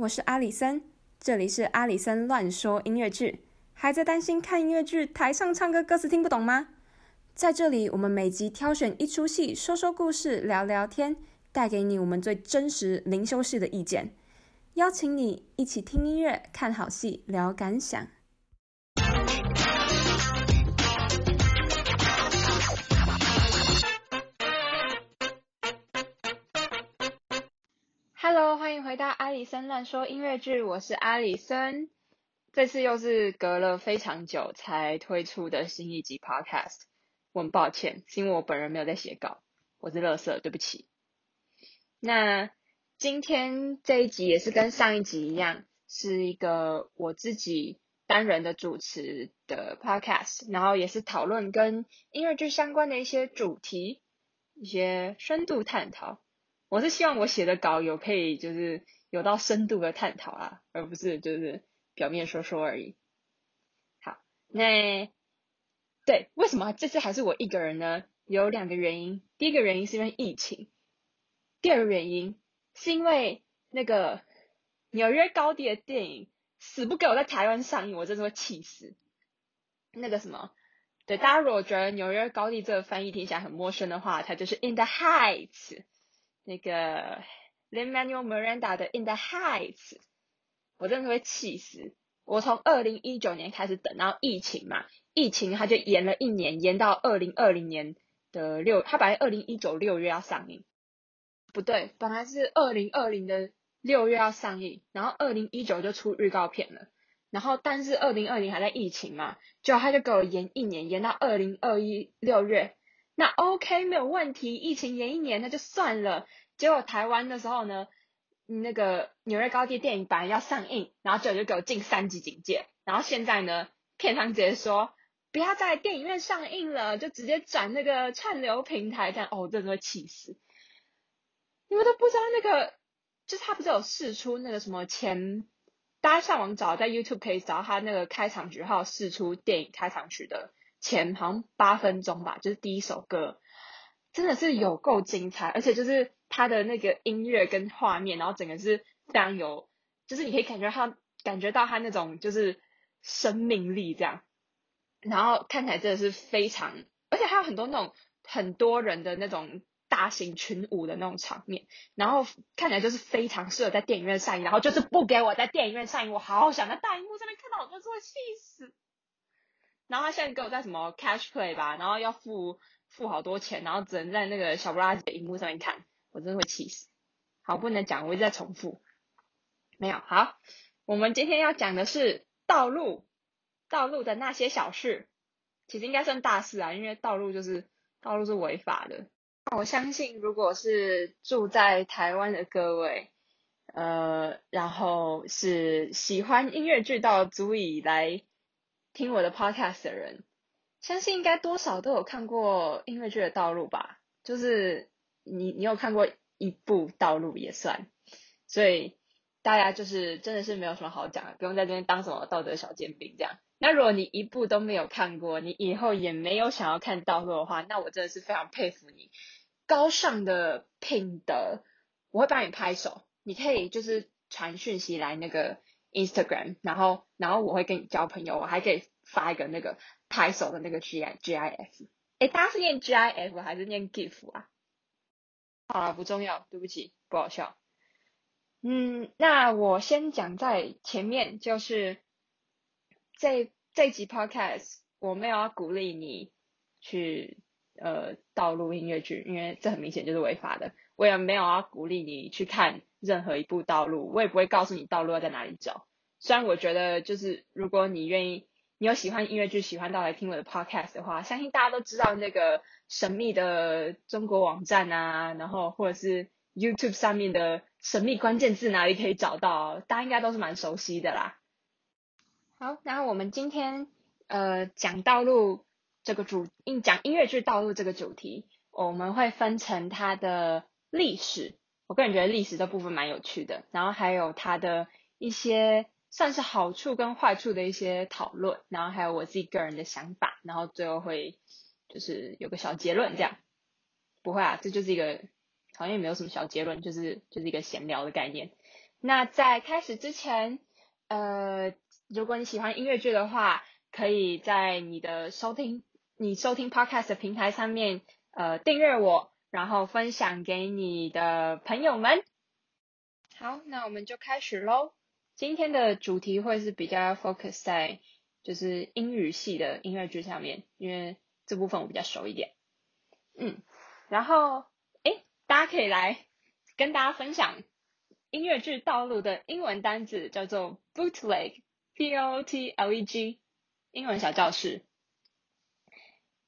我是阿里森，这里是阿里森乱说音乐剧。还在担心看音乐剧台上唱歌歌词听不懂吗？在这里，我们每集挑选一出戏，说说故事，聊聊天，带给你我们最真实、零修饰的意见，邀请你一起听音乐、看好戏、聊感想。回到阿里森乱说音乐剧，我是阿里森。这次又是隔了非常久才推出的新一集 Podcast，我很抱歉，是因为我本人没有在写稿，我是垃圾，对不起。那今天这一集也是跟上一集一样，是一个我自己单人的主持的 Podcast，然后也是讨论跟音乐剧相关的一些主题，一些深度探讨。我是希望我写的稿有可以就是有到深度的探讨啊，而不是就是表面说说而已。好，那对，为什么这次还是我一个人呢？有两个原因。第一个原因是因为疫情，第二个原因是因为那个纽约高地的电影死不给我在台湾上映，我真是会气死。那个什么，对，大家如果觉得纽约高地这个翻译听起来很陌生的话，它就是 In the Heights。那个 Lin-Manuel Miranda 的《In the Heights》，我真的会气死！我从二零一九年开始等，然后疫情嘛，疫情他就延了一年，延到二零二零年的六，他本来二零一九六月要上映，不对，本来是二零二零的六月要上映，然后二零一九就出预告片了，然后但是二零二零还在疫情嘛，就他就给我延一年，延到二零二一六月。那 OK 没有问题，疫情延一年那就算了。结果台湾的时候呢，那个纽约高地电影本来要上映，然后就就给我进三级警戒。然后现在呢，片商直接说不要在电影院上映了，就直接转那个串流平台。这样哦，真的会气死！你们都不知道那个，就是他不是有试出那个什么前，大家上网找，在 YouTube 可以找他那个开场曲号试出电影开场曲的。前好像八分钟吧，就是第一首歌，真的是有够精彩，而且就是它的那个音乐跟画面，然后整个是非常有，就是你可以感觉它感觉到它那种就是生命力这样，然后看起来真的是非常，而且还有很多那种很多人的那种大型群舞的那种场面，然后看起来就是非常适合在电影院上映，然后就是不给我在电影院上映，我好想在大荧幕上面看到，我就是会气死。然后他现在给我在什么 Cash Play 吧，然后要付付好多钱，然后只能在那个小不拉几的荧幕上面看，我真的会气死。好，不能讲，我一直在重复。没有，好，我们今天要讲的是道路，道路的那些小事，其实应该算大事啊，因为道路就是道路是违法的。我相信，如果是住在台湾的各位，呃，然后是喜欢音乐剧到足以来。听我的 podcast 的人，相信应该多少都有看过音乐剧的道路吧？就是你，你有看过一部道路也算，所以大家就是真的是没有什么好讲的，不用在这边当什么道德小尖兵这样。那如果你一部都没有看过，你以后也没有想要看道路的话，那我真的是非常佩服你高尚的品德，我会帮你拍手，你可以就是传讯息来那个。Instagram，然后，然后我会跟你交朋友，我还可以发一个那个拍手的那个 G I G I F。诶，大家是念 G I F 还是念 GIF 啊？好了，不重要，对不起，不好笑。嗯，那我先讲在前面，就是这这集 Podcast 我没有要鼓励你去呃盗录音乐剧，因为这很明显就是违法的。我也没有要鼓励你去看。任何一部道路，我也不会告诉你道路要在哪里找。虽然我觉得，就是如果你愿意，你有喜欢音乐剧，喜欢到来听我的 podcast 的话，相信大家都知道那个神秘的中国网站啊，然后或者是 YouTube 上面的神秘关键字哪里可以找到，大家应该都是蛮熟悉的啦。好，然后我们今天呃讲道路这个主，讲音乐剧道路这个主题，我们会分成它的历史。我个人觉得历史这部分蛮有趣的，然后还有它的一些算是好处跟坏处的一些讨论，然后还有我自己个人的想法，然后最后会就是有个小结论这样。不会啊，这就是一个好像也没有什么小结论，就是就是一个闲聊的概念。那在开始之前，呃，如果你喜欢音乐剧的话，可以在你的收听你收听 Podcast 的平台上面，呃，订阅我，然后分享给你的朋友们。好，那我们就开始喽。今天的主题会是比较 focus 在就是英语系的音乐剧上面，因为这部分我比较熟一点。嗯，然后诶，大家可以来跟大家分享音乐剧道路的英文单字，叫做 bootleg，b o t l e g，英文小教室。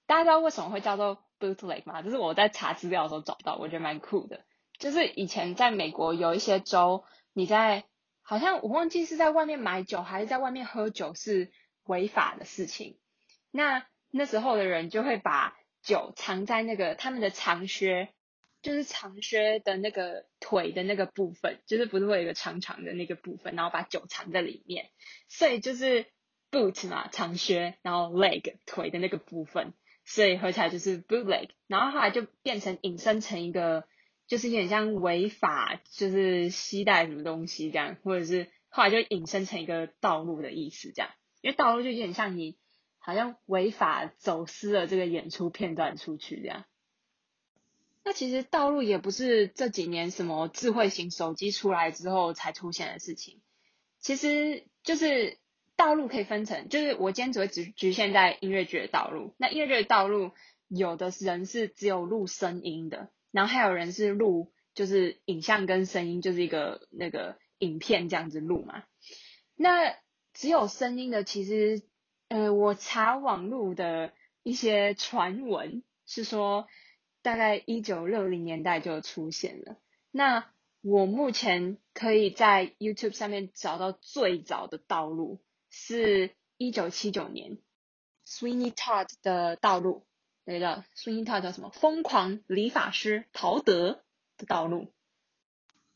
大家知道为什么会叫做 bootleg 吗？就是我在查资料的时候找到，我觉得蛮酷的。就是以前在美国有一些州，你在好像我忘记是在外面买酒还是在外面喝酒是违法的事情。那那时候的人就会把酒藏在那个他们的长靴，就是长靴的那个腿的那个部分，就是不是会有一个长长的那个部分，然后把酒藏在里面。所以就是 boot 嘛，长靴，然后 leg 腿的那个部分，所以合起来就是 bootleg。然后后来就变成引申成一个。就是有点像违法，就是携带什么东西这样，或者是后来就引申成一个道路的意思这样，因为道路就有点像你好像违法走私了这个演出片段出去这样。那其实道路也不是这几年什么智慧型手机出来之后才出现的事情，其实就是道路可以分成，就是我今天只会只局限在音乐剧的道路，那音乐剧的道路有的人是只有录声音的。然后还有人是录，就是影像跟声音，就是一个那个影片这样子录嘛。那只有声音的，其实，呃，我查网络的一些传闻是说，大概一九六零年代就出现了。那我目前可以在 YouTube 上面找到最早的道路，是一九七九年 Sweeney Todd 的道路。那个叫孙英套叫什么？疯狂理发师陶德的道路。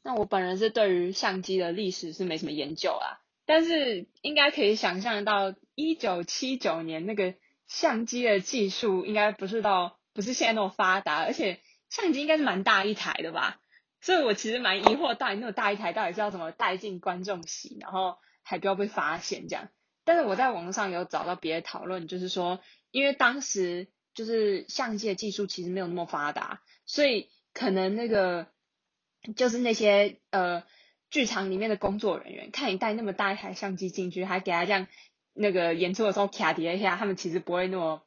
那我本人是对于相机的历史是没什么研究啊，但是应该可以想象到，一九七九年那个相机的技术应该不是到不是现在那么发达，而且相机应该是蛮大一台的吧？所以我其实蛮疑惑，到底那么大一台到底是要怎么带进观众席，然后还不要被发现这样？但是我在网络上有找到别的讨论，就是说，因为当时。就是相机的技术其实没有那么发达，所以可能那个就是那些呃剧场里面的工作人员看你带那么大一台相机进去，还给他这样那个演出的时候卡叠一下，他们其实不会那么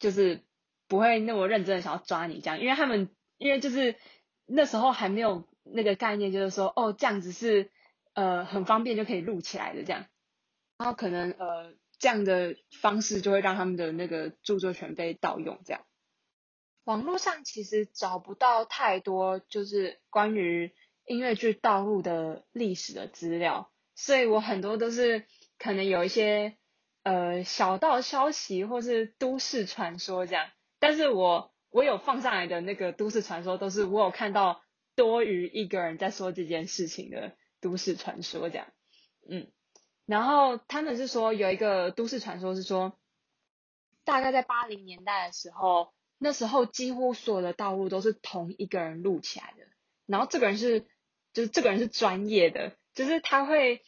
就是不会那么认真的想要抓你这样，因为他们因为就是那时候还没有那个概念，就是说哦这样子是呃很方便就可以录起来的这样，然后可能呃。这样的方式就会让他们的那个著作权被盗用。这样，网络上其实找不到太多就是关于音乐剧道路的历史的资料，所以我很多都是可能有一些呃小道消息或是都市传说这样。但是我我有放上来的那个都市传说，都是我有看到多于一个人在说这件事情的都市传说这样，嗯。然后他们是说有一个都市传说是说，大概在八零年代的时候，那时候几乎所有的道路都是同一个人录起来的。然后这个人是，就是这个人是专业的，就是他会，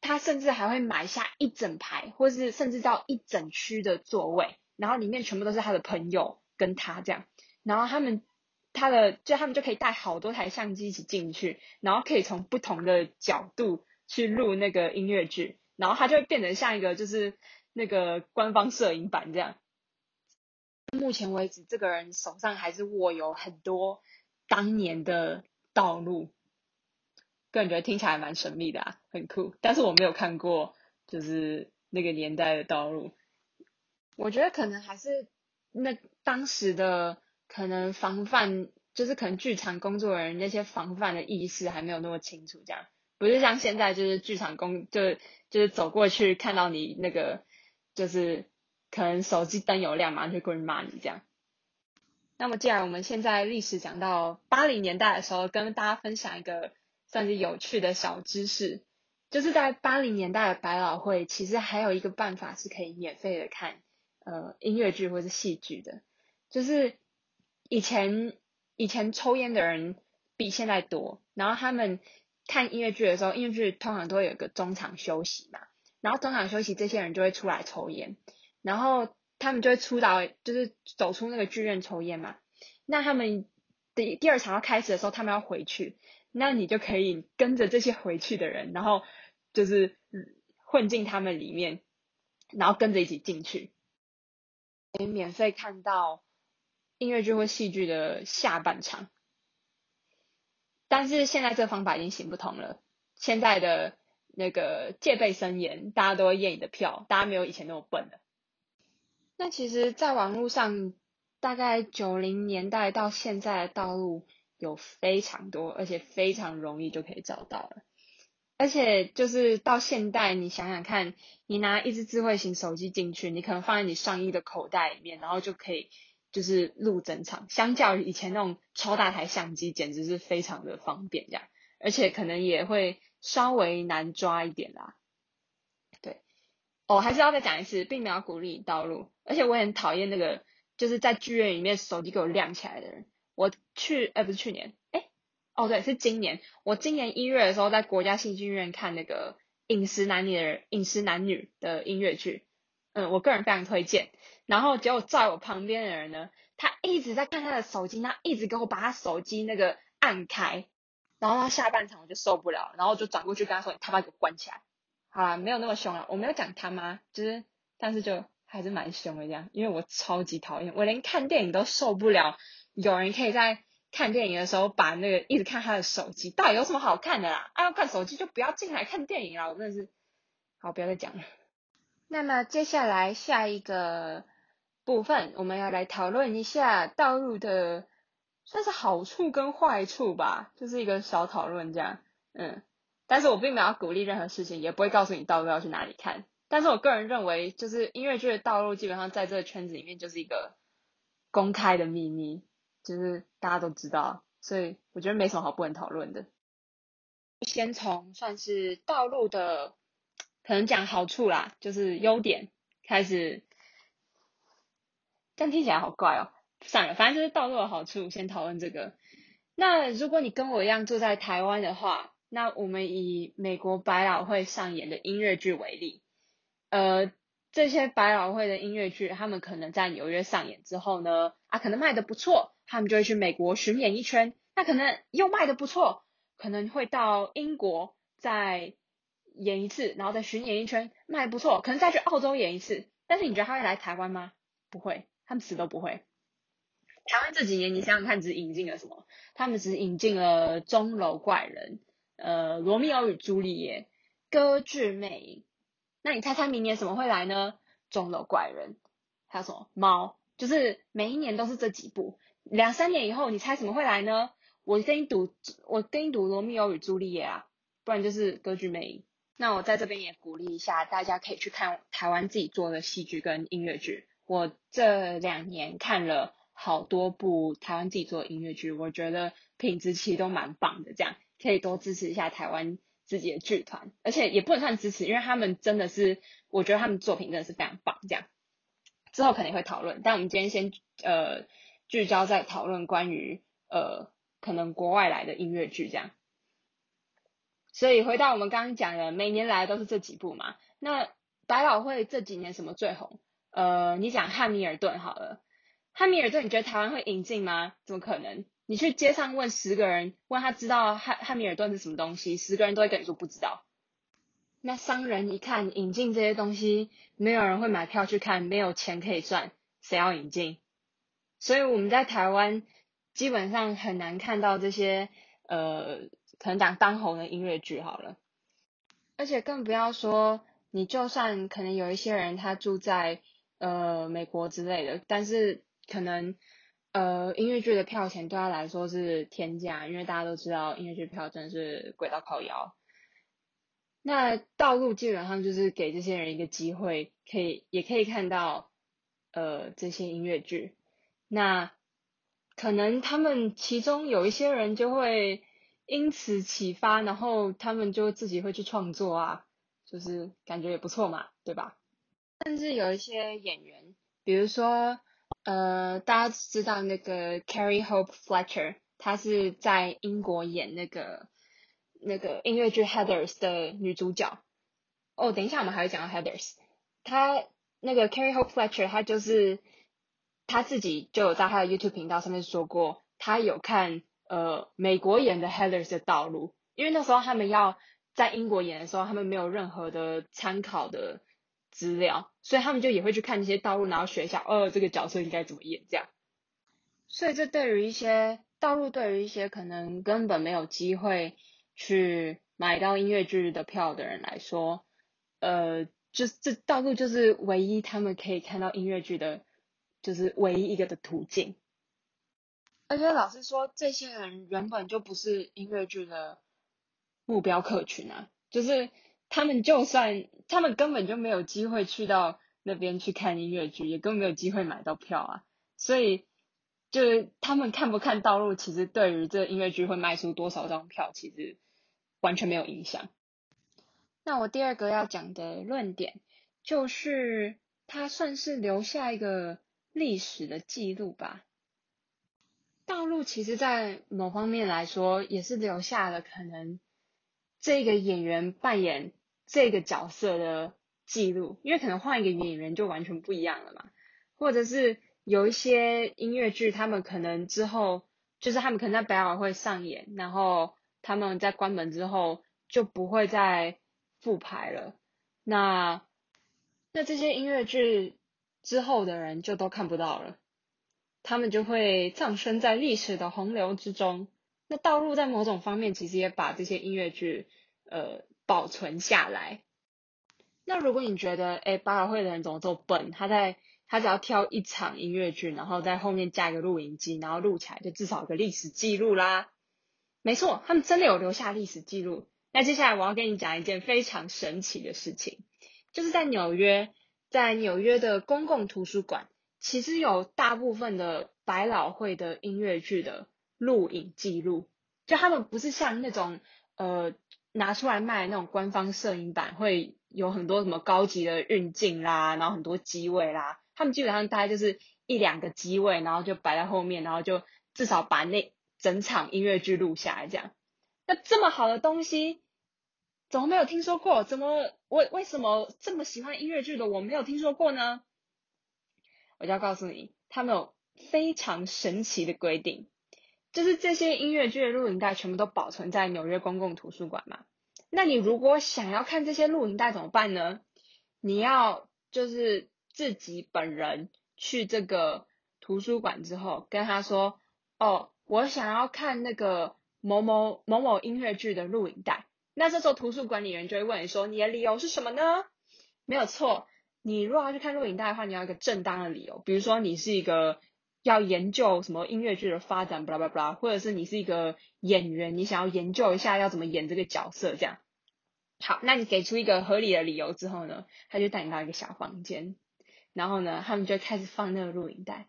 他甚至还会买下一整排，或是甚至到一整区的座位，然后里面全部都是他的朋友跟他这样。然后他们他的就他们就可以带好多台相机一起进去，然后可以从不同的角度。去录那个音乐剧，然后它就会变成像一个就是那个官方摄影版这样。目前为止，这个人手上还是握有很多当年的道路，个人觉得听起来蛮神秘的啊，很酷。但是我没有看过，就是那个年代的道路。我觉得可能还是那当时的可能防范，就是可能剧场工作人员那些防范的意识还没有那么清楚这样。不是像现在，就是剧场工，就是就是走过去看到你那个，就是可能手机灯有亮嘛，就过去骂你这样。那么，既然我们现在历史讲到八零年代的时候，跟大家分享一个算是有趣的小知识，就是在八零年代的百老汇，其实还有一个办法是可以免费的看呃音乐剧或是戏剧的，就是以前以前抽烟的人比现在多，然后他们。看音乐剧的时候，音乐剧通常都会有个中场休息嘛，然后中场休息，这些人就会出来抽烟，然后他们就会出到，就是走出那个剧院抽烟嘛。那他们第第二场要开始的时候，他们要回去，那你就可以跟着这些回去的人，然后就是混进他们里面，然后跟着一起进去，可以免费看到音乐剧或戏剧的下半场。但是现在这个方法已经行不通了，现在的那个戒备森严，大家都会验你的票，大家没有以前那么笨了。那其实，在网络上，大概九零年代到现在的道路有非常多，而且非常容易就可以找到了。而且就是到现代，你想想看，你拿一支智慧型手机进去，你可能放在你上衣的口袋里面，然后就可以。就是录整场，相较于以前那种超大台相机，简直是非常的方便这样，而且可能也会稍微难抓一点啦。对，哦，还是要再讲一次，并没有鼓励你盗录，而且我也很讨厌那个就是在剧院里面手机给我亮起来的人。我去，哎，不是去年，哎，哦对，是今年，我今年一月的时候在国家戏剧院看那个《饮食男女》的《饮食男女》的音乐剧。嗯，我个人非常推荐。然后结果在我旁边的人呢，他一直在看他的手机，他一直给我把他手机那个按开。然后他下半场我就受不了，然后我就转过去跟他说：“你他妈给我关起来！”好啦，没有那么凶了，我没有讲他妈，就是但是就还是蛮凶的这样，因为我超级讨厌，我连看电影都受不了，有人可以在看电影的时候把那个一直看他的手机，到底有什么好看的啦？啊，要看手机就不要进来看电影啦，我真的是，好，不要再讲了。那么接下来下一个部分，我们要来讨论一下道路的算是好处跟坏处吧，就是一个小讨论这样，嗯，但是我并没有鼓励任何事情，也不会告诉你道路要去哪里看，但是我个人认为，就是音乐剧的道路基本上在这个圈子里面就是一个公开的秘密，就是大家都知道，所以我觉得没什么好不能讨论的。先从算是道路的。可能讲好处啦，就是优点开始，但听起来好怪哦。算了，反正就是盗录的好处，先讨论这个。那如果你跟我一样住在台湾的话，那我们以美国百老汇上演的音乐剧为例，呃，这些百老汇的音乐剧，他们可能在纽约上演之后呢，啊，可能卖得不错，他们就会去美国巡演一圈，那可能又卖得不错，可能会到英国在。演一次，然后再巡演一圈，那还不错。可能再去澳洲演一次，但是你觉得他会来台湾吗？不会，他们死都不会。台湾这几年，你想想看，只引进了什么？他们只引进了钟楼怪人、呃，罗密欧与朱丽叶、歌剧魅影。那你猜猜明年什么会来呢？钟楼怪人，还有什么猫？就是每一年都是这几部。两三年以后，你猜什么会来呢？我跟你赌，我跟你赌罗密欧与朱丽叶啊，不然就是歌剧魅影。那我在这边也鼓励一下，大家可以去看台湾自己做的戏剧跟音乐剧。我这两年看了好多部台湾自己做的音乐剧，我觉得品质其实都蛮棒的。这样可以多支持一下台湾自己的剧团，而且也不能算支持，因为他们真的是，我觉得他们作品真的是非常棒。这样之后肯定会讨论，但我们今天先呃聚焦在讨论关于呃可能国外来的音乐剧这样。所以回到我们刚刚讲的，每年来都是这几部嘛。那百老汇这几年什么最红？呃，你讲汉密尔顿好了。汉密尔顿，你觉得台湾会引进吗？怎么可能？你去街上问十个人，问他知道汉汉密尔顿是什么东西，十个人都会跟你说不知道。那商人一看引进这些东西，没有人会买票去看，没有钱可以赚，谁要引进？所以我们在台湾基本上很难看到这些呃。可能讲当红的音乐剧好了，而且更不要说你就算可能有一些人他住在呃美国之类的，但是可能呃音乐剧的票钱对他来说是天价，因为大家都知道音乐剧票真的是贵到靠腰。那道路基本上就是给这些人一个机会，可以也可以看到呃这些音乐剧。那可能他们其中有一些人就会。因此启发，然后他们就自己会去创作啊，就是感觉也不错嘛，对吧？甚至有一些演员，比如说，呃，大家知道那个 Carrie Hope Fletcher，她是在英国演那个那个音乐剧《Heathers》的女主角。哦，等一下，我们还会讲到《Heathers》。她那个 Kari Hope Fletcher，她就是她自己就有在她的 YouTube 频道上面说过，她有看呃美国演的《Heathers》的道路，因为那时候他们要在英国演的时候，他们没有任何的参考的资料，所以他们就也会去看那些道路，然后学一下，哦，这个角色应该怎么演这样。所以这对于一些道路，对于一些可能根本没有机会去买到音乐剧的票的人来说，呃，就这道路就是唯一他们可以看到音乐剧的，就是唯一一个的途径。而且老实说，这些人原本就不是音乐剧的目标客群啊，就是他们就算他们根本就没有机会去到那边去看音乐剧，也根本没有机会买到票啊，所以就是他们看不看道路，其实对于这音乐剧会卖出多少张票，其实完全没有影响。那我第二个要讲的论点，就是它算是留下一个历史的记录吧。道路其实，在某方面来说，也是留下了可能这个演员扮演这个角色的记录，因为可能换一个演员就完全不一样了嘛。或者是有一些音乐剧，他们可能之后，就是他们可能在百老汇上演，然后他们在关门之后就不会再。复排了，那那这些音乐剧之后的人就都看不到了，他们就会葬身在历史的洪流之中。那道路在某种方面其实也把这些音乐剧呃保存下来。那如果你觉得哎，巴老会的人怎么这么笨？他在他只要挑一场音乐剧，然后在后面加一个录音机，然后录起来就至少有个历史记录啦。没错，他们真的有留下历史记录。那接下来我要跟你讲一件非常神奇的事情，就是在纽约，在纽约的公共图书馆，其实有大部分的百老汇的音乐剧的录影记录，就他们不是像那种呃拿出来卖那种官方摄影版，会有很多什么高级的运镜啦，然后很多机位啦，他们基本上大概就是一两个机位，然后就摆在后面，然后就至少把那整场音乐剧录下来这样。那这么好的东西。怎么没有听说过？怎么为为什么这么喜欢音乐剧的我没有听说过呢？我就要告诉你，他们有非常神奇的规定，就是这些音乐剧的录影带全部都保存在纽约公共图书馆嘛。那你如果想要看这些录影带怎么办呢？你要就是自己本人去这个图书馆之后，跟他说：“哦，我想要看那个某某某某音乐剧的录影带。”那这时候图书管理员就会问你说：“你的理由是什么呢？”没有错，你如果要去看录影带的话，你要一个正当的理由，比如说你是一个要研究什么音乐剧的发展，巴拉巴拉，或者是你是一个演员，你想要研究一下要怎么演这个角色，这样。好，那你给出一个合理的理由之后呢，他就带你到一个小房间，然后呢，他们就开始放那个录影带。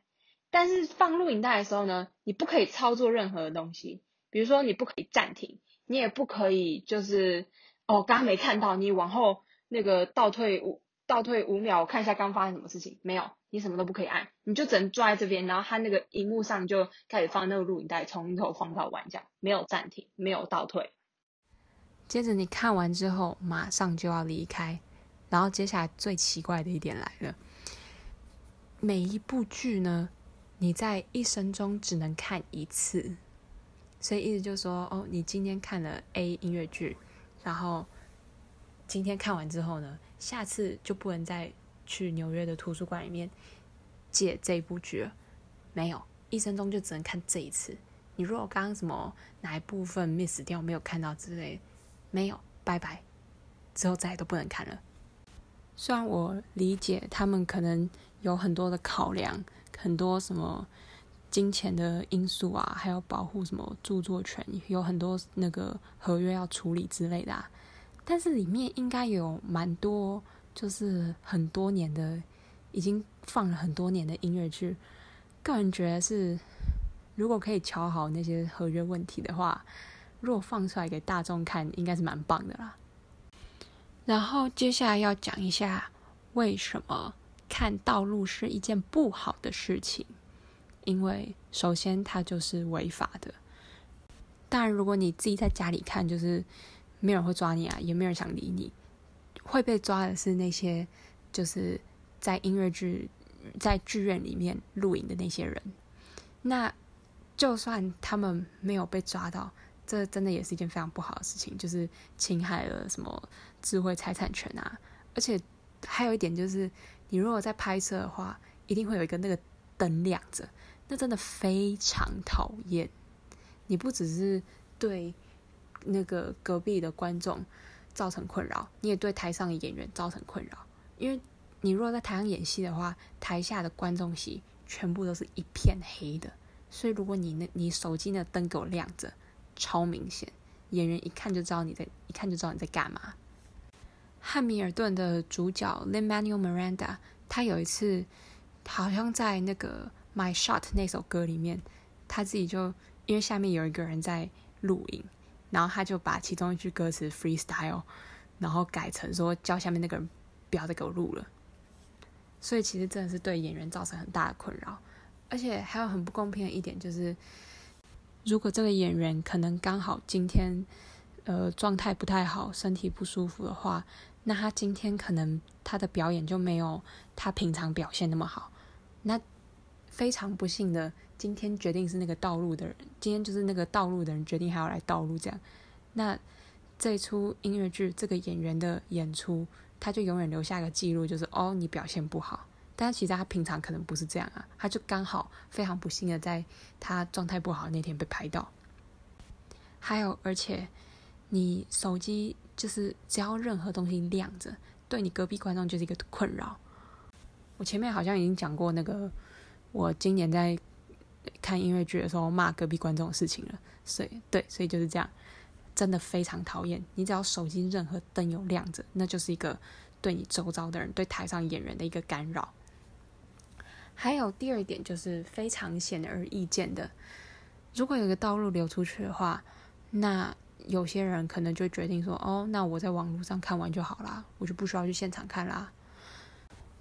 但是放录影带的时候呢，你不可以操作任何的东西，比如说你不可以暂停。你也不可以，就是哦，刚刚没看到，你往后那个倒退五倒退五秒，我看一下刚发生什么事情。没有，你什么都不可以按，你就只能坐在这边，然后他那个荧幕上就开始放那个录影带，从头放到完，这样没有暂停，没有倒退。接着你看完之后，马上就要离开，然后接下来最奇怪的一点来了，每一部剧呢，你在一生中只能看一次。所以意思就是说，哦，你今天看了 A 音乐剧，然后今天看完之后呢，下次就不能再去纽约的图书馆里面借这部剧了。没有，一生中就只能看这一次。你如果刚刚什么哪一部分 miss 掉，没有看到之类，没有，拜拜，之后再也都不能看了。虽然我理解他们可能有很多的考量，很多什么。金钱的因素啊，还有保护什么著作权，有很多那个合约要处理之类的啊。但是里面应该有蛮多，就是很多年的，已经放了很多年的音乐剧。个人觉得是，如果可以瞧好那些合约问题的话，如果放出来给大众看，应该是蛮棒的啦。然后接下来要讲一下，为什么看道路是一件不好的事情。因为首先它就是违法的，当然，如果你自己在家里看，就是没有人会抓你啊，也没有人想理你。会被抓的是那些就是在音乐剧、在剧院里面录影的那些人。那就算他们没有被抓到，这真的也是一件非常不好的事情，就是侵害了什么智慧财产权啊。而且还有一点就是，你如果在拍摄的话，一定会有一个那个灯亮着，那真的非常讨厌。你不只是对那个隔壁的观众造成困扰，你也对台上的演员造成困扰。因为你如果在台上演戏的话，台下的观众席全部都是一片黑的。所以，如果你那，你手机那灯给我亮着，超明显，演员一看就知道你在，一看就知道你在干嘛。汉密尔顿的主角 Lin-Manuel Miranda，他有一次好像在那个《My Shot》那首歌里面，他自己就因为下面有一个人在录影，然后他就把其中一句歌词 freestyle，然后改成说叫下面那个人不要再给我录了。所以其实真的是对演员造成很大的困扰。而且还有很不公平的一点就是，如果这个演员可能刚好今天，呃，状态不太好，身体不舒服的话，那他今天可能他的表演就没有他平常表现那么好。那非常不幸的，今天决定是那个道路的人，今天就是那个道路的人决定还要来道路这样。那这出音乐剧这个演员的演出，他就永远留下一个记录，就是哦，你表现不好。但其实他平常可能不是这样啊，他就刚好非常不幸的在他状态不好那天被拍到。还有，而且你手机就是只要任何东西亮着，对你隔壁观众就是一个困扰。我前面好像已经讲过那个，我今年在看音乐剧的时候骂隔壁观众的事情了。所以，对，所以就是这样，真的非常讨厌。你只要手机任何灯有亮着，那就是一个对你周遭的人、对台上演员的一个干扰。还有第二点就是非常显而易见的，如果有一个道路流出去的话，那有些人可能就决定说：“哦，那我在网络上看完就好啦，我就不需要去现场看啦。”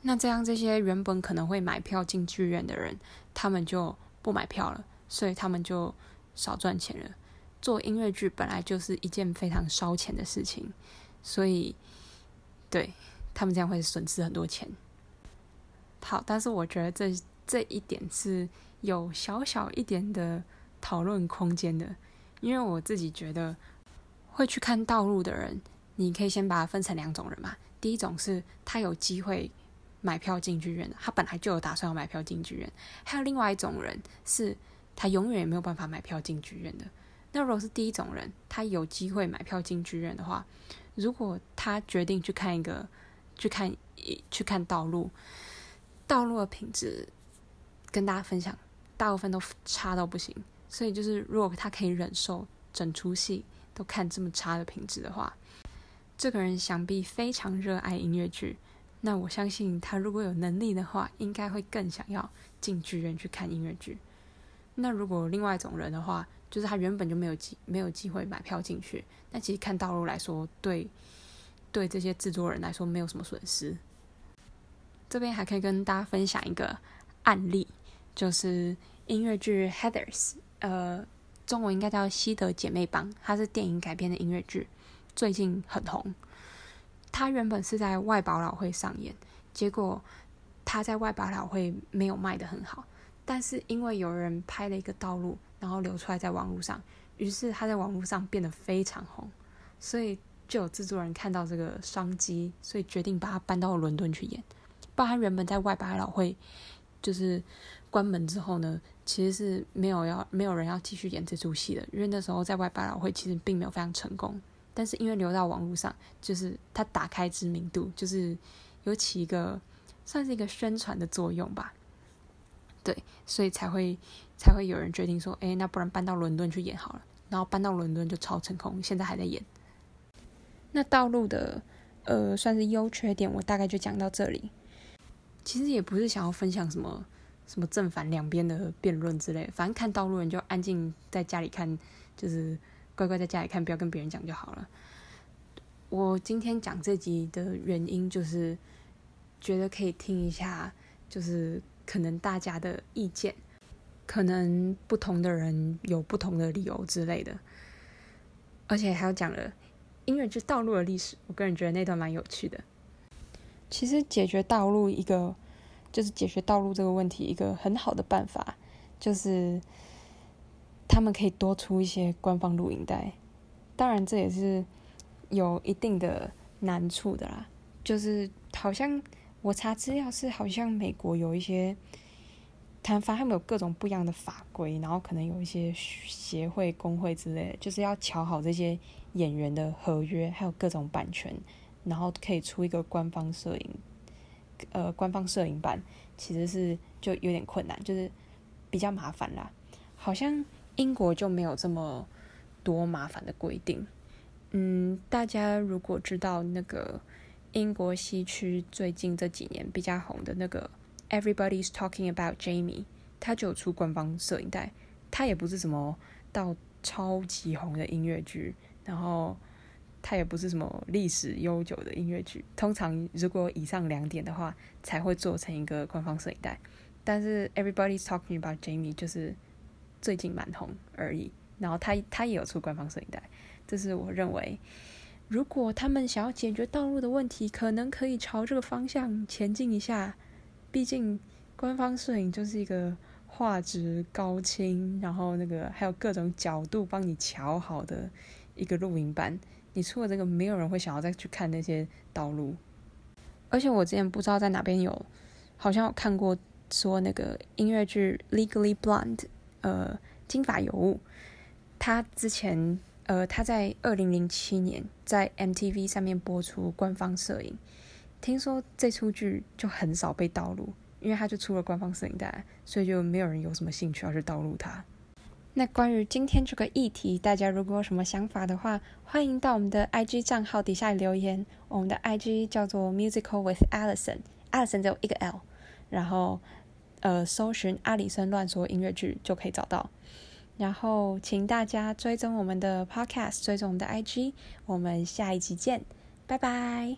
那这样这些原本可能会买票进剧院的人，他们就不买票了，所以他们就少赚钱了。做音乐剧本来就是一件非常烧钱的事情，所以对他们这样会损失很多钱。好，但是我觉得这这一点是有小小一点的讨论空间的，因为我自己觉得会去看道路的人，你可以先把它分成两种人嘛。第一种是他有机会买票进剧院的，他本来就有打算要买票进剧院；还有另外一种人是他永远也没有办法买票进剧院的。那如果是第一种人，他有机会买票进剧院的话，如果他决定去看一个去看一去看道路，道路的品质跟大家分享，大部分都差到不行。所以就是，如果他可以忍受整出戏都看这么差的品质的话，这个人想必非常热爱音乐剧。那我相信他如果有能力的话，应该会更想要进剧院去看音乐剧。那如果另外一种人的话，就是他原本就没有机没有机会买票进去，那其实看道路来说，对对这些制作人来说没有什么损失。这边还可以跟大家分享一个案例，就是音乐剧《Heathers》，呃，中文应该叫《西德姐妹帮》，它是电影改编的音乐剧，最近很红。他原本是在外百老会上演，结果他在外百老会没有卖得很好，但是因为有人拍了一个盗录，然后流出来在网络上，于是他在网络上变得非常红，所以就有制作人看到这个商机，所以决定把它搬到伦敦去演。不然，他原本在外百老汇就是关门之后呢，其实是没有要没有人要继续演这出戏的，因为那时候在外百老汇其实并没有非常成功。但是因为流到网络上，就是他打开知名度，就是有起一个算是一个宣传的作用吧。对，所以才会才会有人决定说，哎，那不然搬到伦敦去演好了。然后搬到伦敦就超成功，现在还在演。那道路的呃，算是优缺点，我大概就讲到这里。其实也不是想要分享什么什么正反两边的辩论之类，反正看道路人就安静在家里看，就是乖乖在家里看，不要跟别人讲就好了。我今天讲这集的原因就是觉得可以听一下，就是可能大家的意见。可能不同的人有不同的理由之类的，而且还有讲了音乐剧道路的历史。我个人觉得那段蛮有趣的。其实解决道路一个，就是解决道路这个问题，一个很好的办法，就是他们可以多出一些官方录影带。当然，这也是有一定的难处的啦。就是好像我查资料是，好像美国有一些。谈法他们有各种不一样的法规，然后可能有一些协会、工会之类，就是要乔好这些演员的合约，还有各种版权，然后可以出一个官方摄影，呃，官方摄影版，其实是就有点困难，就是比较麻烦啦。好像英国就没有这么多麻烦的规定。嗯，大家如果知道那个英国西区最近这几年比较红的那个。Everybody's talking about Jamie，他就有出官方摄影带，他也不是什么到超级红的音乐剧，然后他也不是什么历史悠久的音乐剧。通常如果以上两点的话，才会做成一个官方摄影带。但是 Everybody's talking about Jamie 就是最近蛮红而已，然后他他也有出官方摄影带，这是我认为，如果他们想要解决道路的问题，可能可以朝这个方向前进一下。毕竟，官方摄影就是一个画质高清，然后那个还有各种角度帮你调好的一个录影版。你出了这个，没有人会想要再去看那些道路。而且我之前不知道在哪边有，好像有看过说那个音乐剧《Legally Blonde》呃，金发尤物，他之前呃他在二零零七年在 MTV 上面播出官方摄影。听说这出剧就很少被盗录，因为它就出了官方摄影带，所以就没有人有什么兴趣要去盗录它。那关于今天这个议题，大家如果有什么想法的话，欢迎到我们的 IG 账号底下留言。我们的 IG 叫做 Musical with Allison，Allison 只有一个 L，然后呃搜寻阿里森乱说音乐剧就可以找到。然后请大家追踪我们的 Podcast，追踪我们的 IG，我们下一集见，拜拜。